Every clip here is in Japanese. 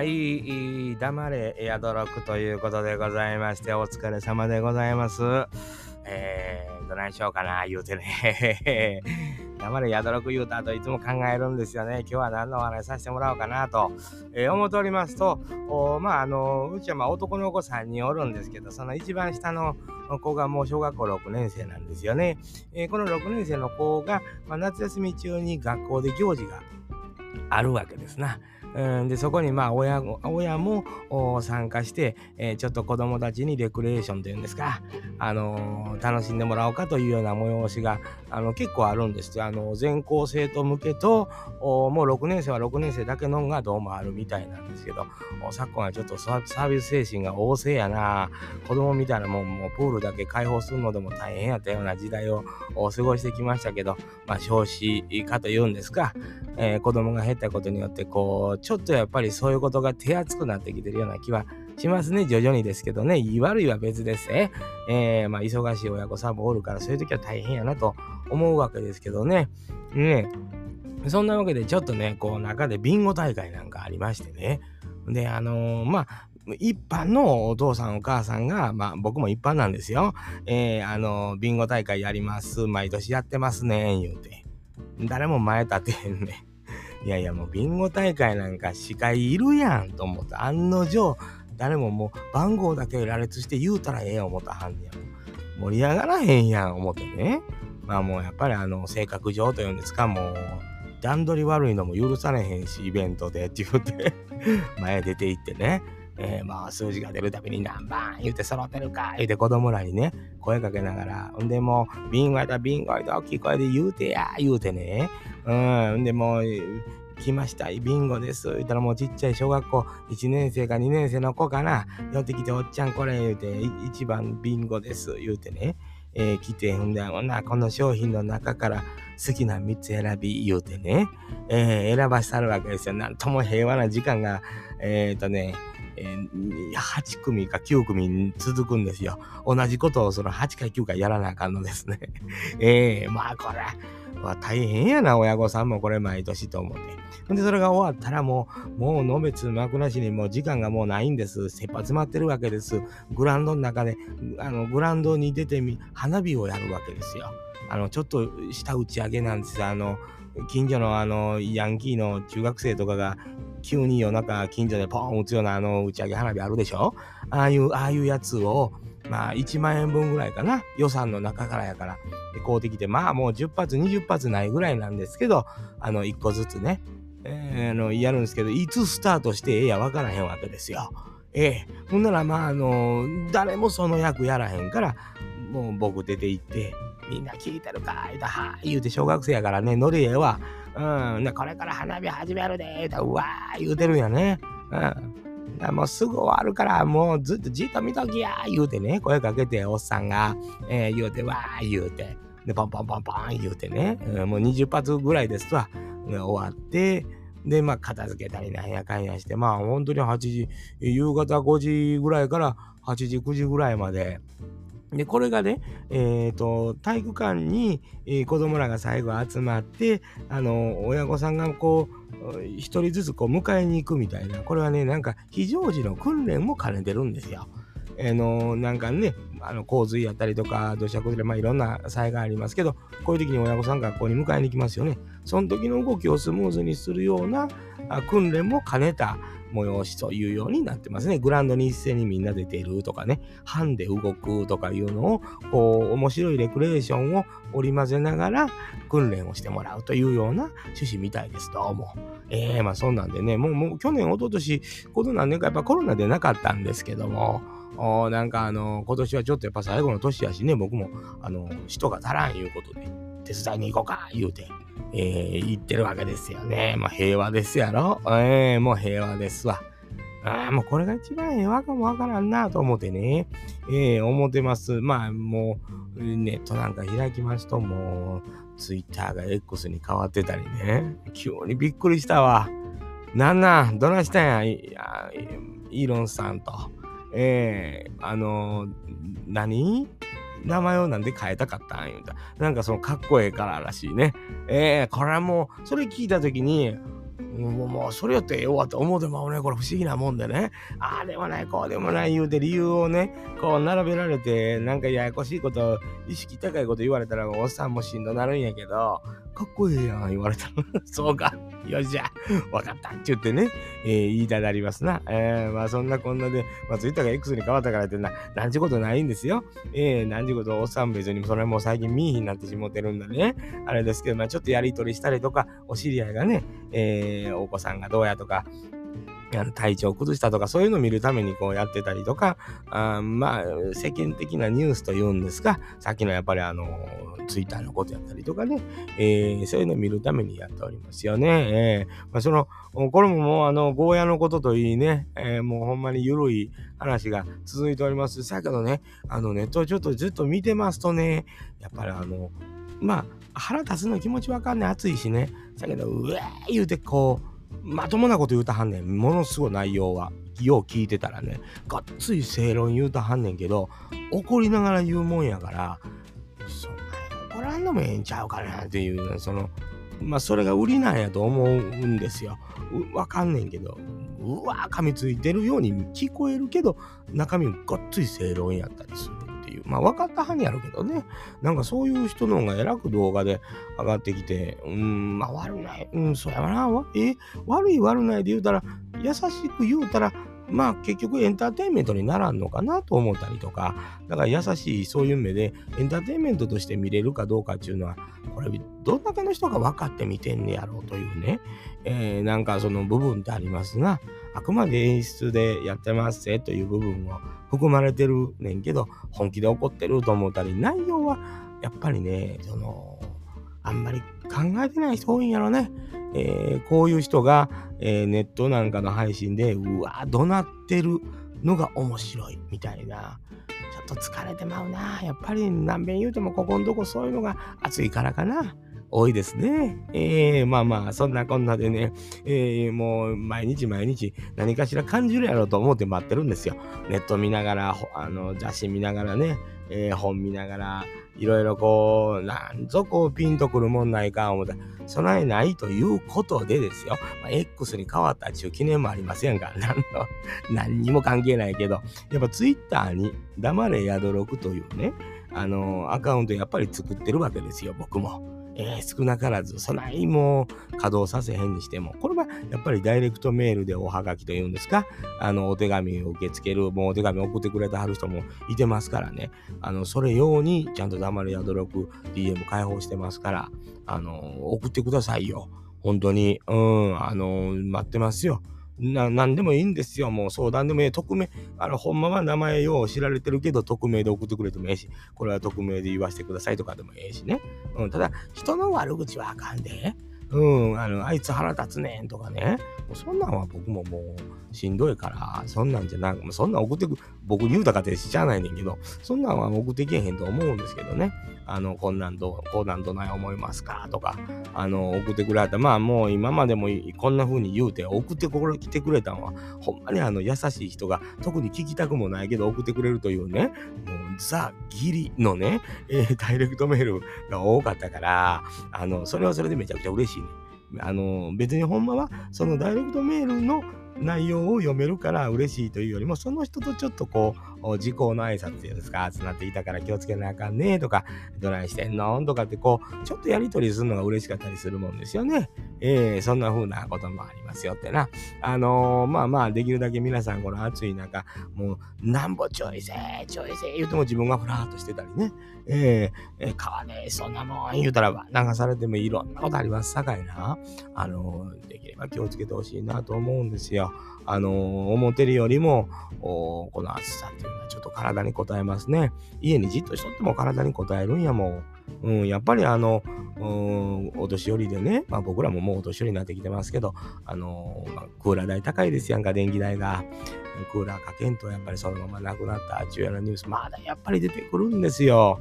はい、黙れ、エアドロックということでございまして、お疲れ様でございます。えー、どないしようかな、言うてね。黙れ、エアドロック言うた後、いつも考えるんですよね。今日は何のお話させてもらおうかなと、えー、思っておりますと、おまあ、あの、うちはまあ男の子3人おるんですけど、その一番下の子がもう小学校6年生なんですよね。えー、この6年生の子が、まあ、夏休み中に学校で行事があるわけですな。うん、でそこにまあ親親も参加して、えー、ちょっと子供たちにレクレーションというんですか、あのー、楽しんでもらおうかというような催しがあの結構あるんですあの全校生徒向けともう6年生は6年生だけのがどうもあるみたいなんですけど昨今はちょっとサービス精神が旺盛やな。子供みたいなもんもうプールだけ開放するのでも大変やったような時代を過ごしてきましたけど、まあ、少子化というんですか、えー、子供が減ったことによってこうちょっとやっぱりそういうことが手厚くなってきてるような気はしますね。徐々にですけどね。言い悪いは別ですね。えー、まあ、忙しい親御さんもおるから、そういう時は大変やなと思うわけですけどね。ねそんなわけで、ちょっとね、こう、中でビンゴ大会なんかありましてね。で、あのー、まあ、一般のお父さんお母さんが、まあ僕も一般なんですよ。えー、あの、ビンゴ大会やります。毎年やってますね。言うて。誰も前立てへんね。いやいやもうビンゴ大会なんか司会いるやんと思った。案の定誰ももう番号だけ羅列して言うたらええん思ったはんねや。盛り上がらへんやん思ってね。まあもうやっぱりあの性格上というんですかもう段取り悪いのも許されへんしイベントでって言って 前出て行ってね。えー、まあ数字が出るたびに何番言うて揃ってるか言うて子供らにね声かけながらほんでもうビンゴやったらビンゴやった大きい声で言うてや言うてね。うんでもう来ました、ビンゴです。言ったらもうちっちゃい小学校1年生か2年生の子かな、寄ってきておっちゃんこれ言うて、1番ビンゴです。言うてね、えー、来て、ほんで、な、この商品の中から好きな3つ選び言うてね、えー、選ばしたるわけですよ。なんとも平和な時間が、えっ、ー、とね、え、8組か9組続くんですよ。同じことをその8か9回やらなあかんのですね。え えー、まあこれは大変やな、親御さんもこれ毎年と思って。で、それが終わったらもう、もうのべつ幕なしにもう時間がもうないんです。切羽詰まってるわけです。グラウンドの中で、あの、グラウンドに出てみ、花火をやるわけですよ。あの、ちょっとした打ち上げなんです。あの、近所のあのヤンキーの中学生とかが急に夜中近所でポーン打つようなあの打ち上げ花火あるでしょ？ああいう、ああいうやつを、まあ1万円分ぐらいかな？予算の中からやから。買うてきてまあもう10発20発ないぐらいなんですけどあの1個ずつね、えー、あのやるんですけどいつスタートしてええや分からへんわけですよ。ええ。ほんならまああの誰もその役やらへんからもう僕出て行ってみんな聞いてるか言うたは言うて小学生やからね、乗りえは、うん、これから花火始めるで、言うたらうわー言うてるんやね。うん。もうすぐ終わるから、もうずっとじっと見ときや。言うてね、声かけて、おっさんが、えー、言うて、わー言うて、で、ポンポンポンポン言うてね、うん、もう20発ぐらいですわ、終わって、で、まあ、片付けたりなんやかんやして、まあ、本当に8時、夕方5時ぐらいから8時、9時ぐらいまで、で、これがね、えっ、ー、と、体育館に、えー、子供らが最後集まって、あの、親御さんがこう、一人ずつこう迎えに行くみたいな、これはね、なんか非常時の訓練も兼ねてるんですよ。えー、の、なんかね、あの洪水やったりとか、土砂崩れ、まあいろんな災害ありますけど、こういう時に親御さん学校に迎えに行きますよね。その時の動きをスムーズにするような訓練も兼ねた、催しというようになってますね。グランドに一斉にみんなで出るとかね、ハンで動くとかいうのを、こう、面白いレクレーションを織り交ぜながら訓練をしてもらうというような趣旨みたいです、どうも。ええー、まあそんなんでね、もう、もう去年、一昨年、この何年かやっぱコロナでなかったんですけども、おなんかあの、今年はちょっとやっぱ最後の年やしね、僕も、あの、人が足らんいうことで、手伝いに行こうか、言うて、えー、言ってるわけですよね。まあ平和ですやろ？えー、もう平和ですわ。ああ、もうこれが一番平和かもわからんなと思ってね、えー、思ってます。まあもう、ネットなんか開きますと、もう、ツイッターが X に変わってたりね、急にびっくりしたわ。なんなん、どないしたんや、いやイーロンさんと。えー、あのー、何？名前をなんで変えたかったん言うた。なんかそのかっこええかららしいね。えー、これはもう、それ聞いたときに、もうもうそれやってええわと思うてもね、これ不思議なもんでね、ああでもない、こうでもない言うて理由をね、こう並べられて、なんかややこしいこと、意識高いこと言われたら、おっさんもしんどなるんやけど、かっこええやん、言われたら、そうか、よっしゃ、わかったって言ってね、えー、言いたなりますな。えー、まあそんなこんなで、まあツイッターが X に変わったからってな、なんちゅうことないんですよ。えー、なんちゅうことおっさん別にそれも最近ミーヒになってしもてるんだね。あれですけど、まあちょっとやりとりしたりとか、お知り合いがね、えー、お子さんがどうやとか、体調を崩したとか、そういうのを見るためにこうやってたりとか、あまあ、世間的なニュースというんですか、さっきのやっぱりあの、ツイッターのことやったりとかね、えー、そういうのを見るためにやっておりますよね。えー、まあ、その、これももうあの、ゴーヤのことといいね、えー、もうほんまに緩い話が続いております。だけどね、あのネットをちょっとずっと見てますとね、やっぱりあの、まあ、腹立つの気持ちわかんない、暑いしね。だけど、うえー言うてこう、まともなこと言うたはんねん。ものすごい内容は。よう聞いてたらね、がっつり正論言うたはんねんけど、怒りながら言うもんやから、そんなに怒らんのもええんちゃうかなっていう、その、まあそれが売りなんやと思うんですよ。わかんねんけど、うわ噛みついてるように聞こえるけど、中身がっつり正論やったりする。ていう。まあ分かったはんやるけどね。なんかそういう人の方が偉く動画で上がってきて、うん、まあ悪ない。うん、そうやな。え、悪い悪ないで言うたら、優しく言うたら、まあ結局エンターテインメントにならんのかなと思ったりとか、だから優しいそういう目でエンターテインメントとして見れるかどうかっていうのは、これどんだけの人が分かって見てんねやろうというね、えー、なんかその部分ってありますが、あくまで演出でやってますぜという部分を含まれてるねんけど、本気で怒ってると思ったり、内容はやっぱりね、その、あんまり考えてない人多いんやろね。えー、こういう人が、えー、ネットなんかの配信で、うわ、怒鳴ってるのが面白いみたいな。ちょっと疲れてまうな。やっぱり何遍言うてもここんとこそういうのが熱いからかな。多いですね。えー、まあまあ、そんなこんなでね、えー、もう毎日毎日何かしら感じるやろうと思って待ってるんですよ。ネット見ながら、あの雑誌見ながらね、えー、本見ながら、いろいろこう、なんぞこうピンとくるもんないか思ったら、備えないということでですよ。まあ、X に変わったちゅう記念もありませんが、なんの、何にも関係ないけど、やっぱ Twitter に黙れ宿ろくというね、あの、アカウントやっぱり作ってるわけですよ、僕も。えー、少なからず、そないも稼働させへんにしても、これはやっぱりダイレクトメールでおはがきというんですか、あの、お手紙を受け付ける、もうお手紙送ってくれてはる人もいてますからね、あの、それ用にちゃんと黙るやどろく DM 開放してますから、あの、送ってくださいよ。本当に、うん、あの、待ってますよ。な、何でもいいんですよ。もう相談でもええ。匿名、あの、ほんまは名前よう知られてるけど、匿名で送ってくれてもええし、これは匿名で言わせてくださいとかでもええしね。うん、ただ、人の悪口はあかんで。うん、あの、あいつ腹立つねんとかね。そんなんは僕ももうしんどいから、そんなんじゃなく、そんなん送ってく、僕言うたかてしちゃないねんけど、そんなんは送ってけへんと思うんですけどね。あの、こんなんどう、こうなんどない思いますかとか、あの、送ってくれた。まあもう今までもこんな風に言うて送ってこれ来てくれたのは、ほんまにあの優しい人が特に聞きたくもないけど送ってくれるというね、もうザ・ギリのね、えー、ダイレクトメールが多かったから、あの、それはそれでめちゃくちゃ嬉しいね。あの、別にほんまは、そのダイレクトメールの内容を読めるから嬉しいというよりも、その人とちょっとこう、時効の挨拶ですか、集まっていたから気をつけなあかんねとか、どないしてんのとかってこう、ちょっとやりとりするのが嬉しかったりするもんですよね。えー、そんな風なこともありますよってな。あのー、まあまあ、できるだけ皆さんこの暑い中、もう、なんぼちょいせちょいせ言うても自分がふらーっとしてたりね。えー、えー、川でそんなもん言うたらば流されてもいろんなことありますさかいな。あのー、できれば気をつけてほしいなと思うんですよ。あのー、思ってるよりも、おこの暑さっていうのはちょっと体に応えますね。家にじっとしとっても体に応えるんやもん。うん、やっぱりあの、うん、お年寄りでね、まあ僕らももうお年寄りになってきてますけど、あの、まあ、クーラー代高いですやんか、電気代が。クーラーかけんとやっぱりそのままなくなった中やなニュース、まだやっぱり出てくるんですよ。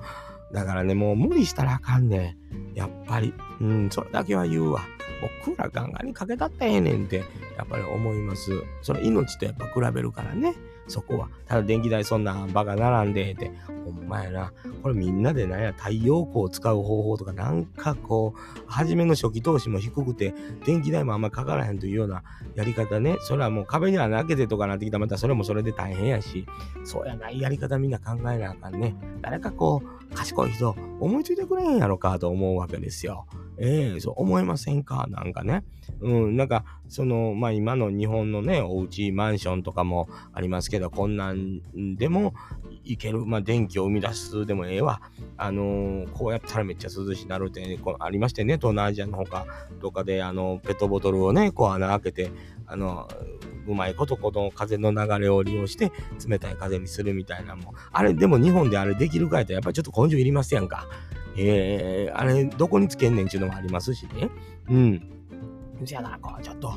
だからね、もう無理したらあかんねん。やっぱり。うん、それだけは言うわ。もうクーラーガンガンにかけたってええねんって、やっぱり思います。それ命とやっぱ比べるからね。そこは。ただ電気代そんなバカ並んでて、ほんまやな。これみんなでなんや、太陽光を使う方法とか、なんかこう、初めの初期投資も低くて、電気代もあんまかからへんというようなやり方ね。それはもう壁に穴開けてとかなってきたらまたそれもそれで大変やし、そうやないやり方みんな考えなあかんね。誰かこう、賢い人、思いついてくれへんやろかと思うわけですよ。えー、そう思いませんか？なんかね。うん、なんか、その、まあ今の日本のね、お家、マンションとかもありますけど、こんなんでもいける、まあ電気を生み出すでもええわ。あのー、こうやったらめっちゃ涼しなるって、ね、こありましてね、東南アジアのほかとかで、あの、ペットボトルをね、こう穴開けて、あの、うまいことこの風の流れを利用して冷たい風にするみたいなもあれでも日本であれできるかいとやっぱりちょっと根性いりますやんか？えー、あれ、どこにつけんねんちゅうのもありますしね。うん。じゃあな、こう、ちょっと、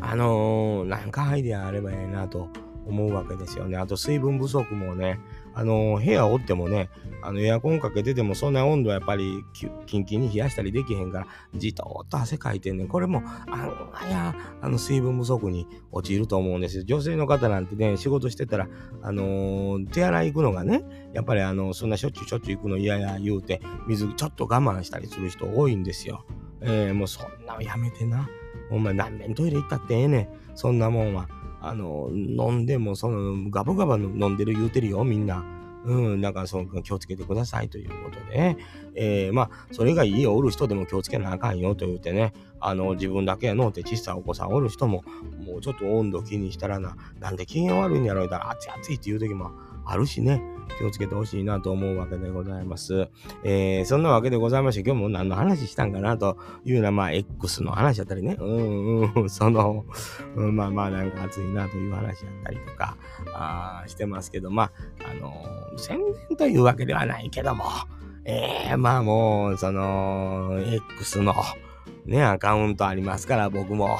あのー、なんかアイデアあればええなと思うわけですよね。あと、水分不足もね、あの、部屋おってもね、あの、エアコンかけてても、そんな温度はやっぱり、キンキンに冷やしたりできへんから、じとっと汗かいてんねん。これも、あの、あや、あの、水分不足に陥ると思うんですよ。女性の方なんてね、仕事してたら、あのー、手洗い行くのがね、やっぱりあの、そんなしょっちゅうしょっちゅう行くの嫌や言うて、水ちょっと我慢したりする人多いんですよ。えー、もうそんなのやめてな。お前何年トイレ行ったってええねん。そんなもんは。あの、飲んでも、その、ガブガブ飲んでる言うてるよ、みんな。うん、だからその気をつけてくださいということでね。えー、まあ、それが家おる人でも気をつけなあかんよと言ってね、あの、自分だけやのって小さいお子さんおる人も、もうちょっと温度気にしたらな、なんで機嫌悪いんやろうたら、熱い熱いっていう時もあるしね。気をつけてほしいなと思うわけでございます。えー、そんなわけでございまして、今日も何の話したんかなというような、まあ、X の話だったりね、うんうん、その、うん、まあまあ、なんか暑いなという話だったりとか、あしてますけど、まあ、あのー、宣伝というわけではないけども、えー、まあもう、その、X の、ね、アカウントありますから、僕も、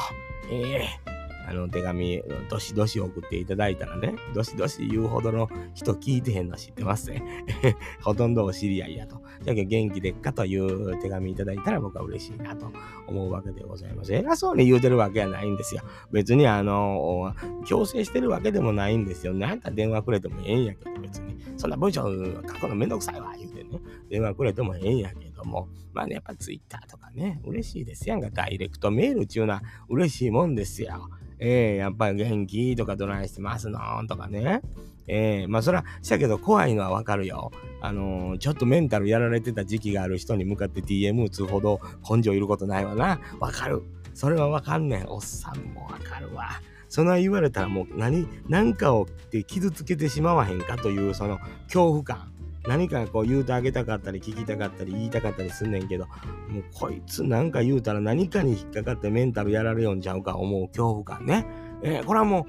えー、あの、手紙、どしどし送っていただいたらね、どしどし言うほどの人聞いてへんの知ってますね。ほとんどお知り合いやと。じゃけ元気でっかという手紙いただいたら僕は嬉しいなと思うわけでございます。偉そうに言うてるわけやないんですよ。別にあの、強制してるわけでもないんですよ。なんか電話くれてもええんやけど、別に。そんな文章書くのめんどくさいわ、言うてね。電話くれてもええんやけども。まあね、やっぱツイッターとかね、嬉しいですやんか。ダイレクトメールっていうのは嬉しいもんですよ。えー、やっぱり元気とかどないしてますのとかね。えー、まあそら、したけど怖いのはわかるよ。あのー、ちょっとメンタルやられてた時期がある人に向かって DM 打つほど根性いることないわな。わかる。それはわかんねん。おっさんもわかるわ。そんな言われたらもう何、何かをって傷つけてしまわへんかというその恐怖感。何かこう言うてあげたかったり聞きたかったり言いたかったりすんねんけど、もうこいつなんか言うたら何かに引っかかってメンタルやられよんちゃうか思う恐怖感ね。えー、これはも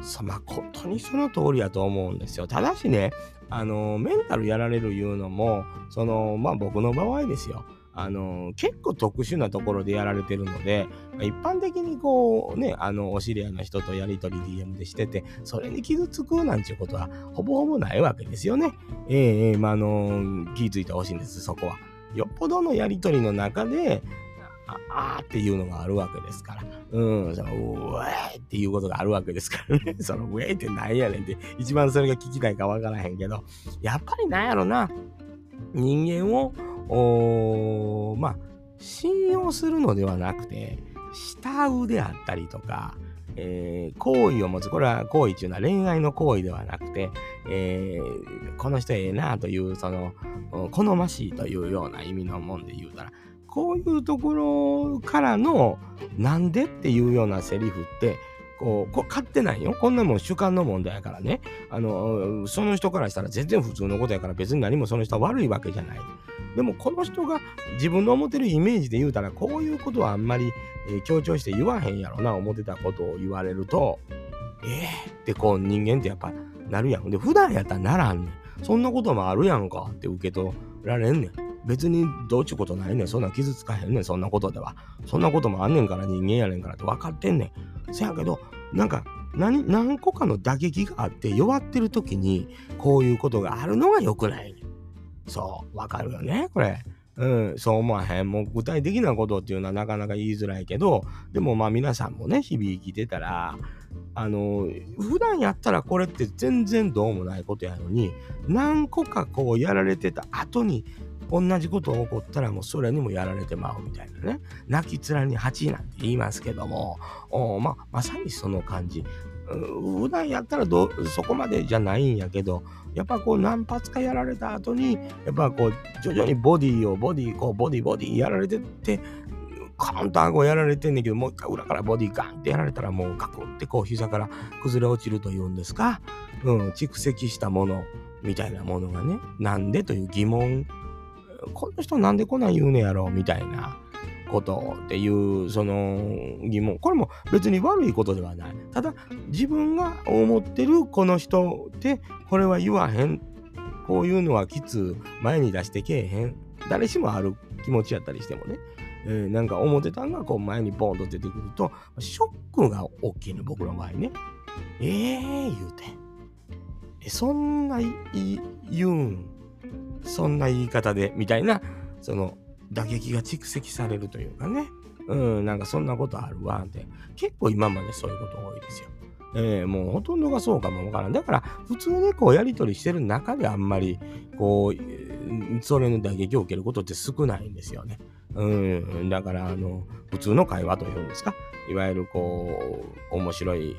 う、さ、誠にその通りやと思うんですよ。ただしね、あの、メンタルやられるいうのも、その、まあ僕の場合ですよ。あの結構特殊なところでやられてるので、一般的にこうね、あの、お知り合いの人とやりとり DM でしてて、それに傷つくなんていうことは、ほぼほぼないわけですよね。えー、えー、まあ、あの気づいてほしいんです、そこは。よっぽどのやりとりの中で、ああっていうのがあるわけですから。うん、その、うえーっていうことがあるわけですからね。その、うえーってなんやねんって、一番それが聞きたいかわからへんけど、やっぱりなんやろな。人間をおまあ、信用するのではなくて、慕うであったりとか、えー、好意を持つ。これは好意っていうのは恋愛の行為ではなくて、えー、この人ええなという、その、好ましいというような意味のもんで言うたら、こういうところからの、なんでっていうようなセリフって、こう、こ買ってないよ。こんなもん主観の問題やからね。あの、その人からしたら全然普通のことやから別に何もその人は悪いわけじゃない。でもこの人が自分の思ってるイメージで言うたらこういうことはあんまり、えー、強調して言わへんやろな思ってたことを言われるとええー、ってこう人間ってやっぱなるやん。で普段やったらならんねん。そんなこともあるやんかって受け取られんねん。別にどうちゅうことないねん。そんな傷つかへんねん。そんなことでは。そんなこともあんねんから人間やねんからって分かってんねん。せやけど、なんか何、何個かの打撃があって弱ってる時にこういうことがあるのが良くないね。そう、わかるよね、これ。うん、そう思わへん。もう具体的なことっていうのはなかなか言いづらいけど、でもまあ皆さんもね、日々生きてたら、あの、普段やったらこれって全然どうもないことやのに、何個かこうやられてた後に、同じことが起こったらもうそれにもやられてまうみたいなね。泣き面に蜂なんて言いますけども、おまあまさにその感じ。普段やったらどそこまでじゃないんやけど、やっぱこう何発かやられた後に、やっぱこう徐々にボディをボディ、こうボディボディやられてって、カーンと顎やられてんねんけど、もう一回裏からボディガンってやられたらもうガクンってこう膝から崩れ落ちるというんですか、うん、蓄積したものみたいなものがね、なんでという疑問、この人なんでこんなん言うねやろみたいな。ことっていうその疑問これも別に悪いことではない。ただ自分が思ってるこの人ってこれは言わへん。こういうのはきつ前に出してけえへん。誰しもある気持ちやったりしてもね、えー、なんか思ってたんがこう前にボンと出てくるとショックが大きいの僕の場合ね。ええー、言うて。えそんな言うん。そんな言い方でみたいなその打撃が蓄積されるというかね。うん、なんかそんなことあるわって。結構今までそういうこと多いですよ。えー、もうほとんどがそうかもわからん。だから普通ね、こうやりとりしてる中であんまり、こう、それの打撃を受けることって少ないんですよね。うん、だからあの、普通の会話というんですか。いわゆるこう、面白い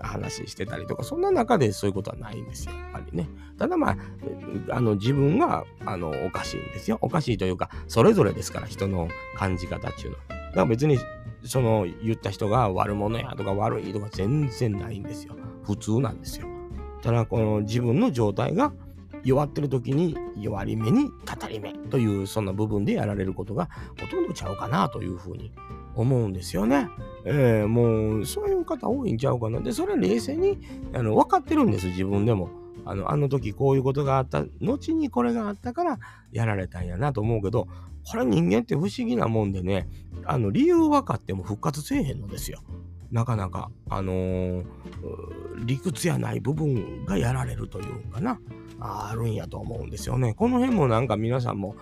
話してたりとか、そんな中でそういうことはないんですよ、やっぱりね。ただまあ、あの自分があのおかしいんですよ。おかしいというか、それぞれですから、人の感じ方っていうのは。だから別に、その言った人が悪者やとか悪いとか全然ないんですよ。普通なんですよ。ただ、この自分の状態が弱ってる時に弱り目にたたり目というそんな部分でやられることがほとんどちゃうかなというふうに思うんですよね。えー、もうそういう方多いんちゃうかな。で、それ冷静にあの分かってるんです、自分でも。あのあの時こういうことがあった、後にこれがあったからやられたんやなと思うけど、これ人間って不思議なもんでね、あの理由分かっても復活せえへんのですよ。なかなか、あのー、理屈やない部分がやられるというかな。あるんやと思うんですよね。この辺もなんか皆さんも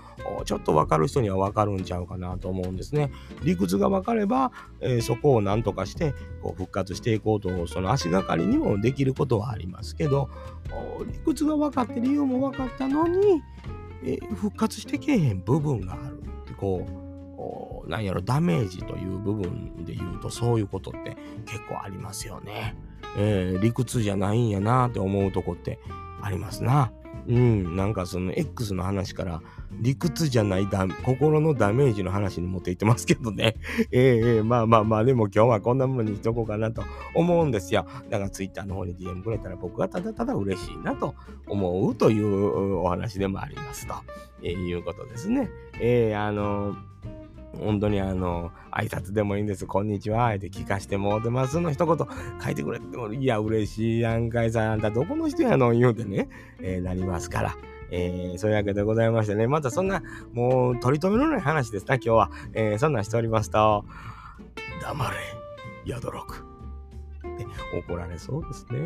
ちょっと分かる人には分かるんちゃうかなと思うんですね。理屈が分かれば、えー、そこを何とかしてこう復活していこうと、その足がかりにもできることはありますけど、理屈が分かって理由も分かったのに、えー、復活してけえへん部分があるってこう、なんやろ、ダメージという部分で言うとそういうことって結構ありますよね。えー、理屈じゃないんやなって思うとこってありますな。うん、なんかその X の話から理屈じゃないだ心のダメージの話に持っていってますけどね。ええー、まあまあまあ、でも今日はこんなものにしとこうかなと思うんですよ。だから Twitter の方に DM くれたら僕はただただ嬉しいなと思うというお話でもありますと、えー、いうことですね。えー、あのー本当にあの、挨拶でもいいんです。こんにちは。って聞かしてもうてますの一言書いてくれても、いや、嬉しいやんかいさん。あんたどこの人やの？言うてね、えー、なりますから。えー、そういうわけでございましてね、またそんな、もう、取り留めのない話ですな、今日は。えー、そんなんしておりますと、黙れ、やどろく。怒られそうですね。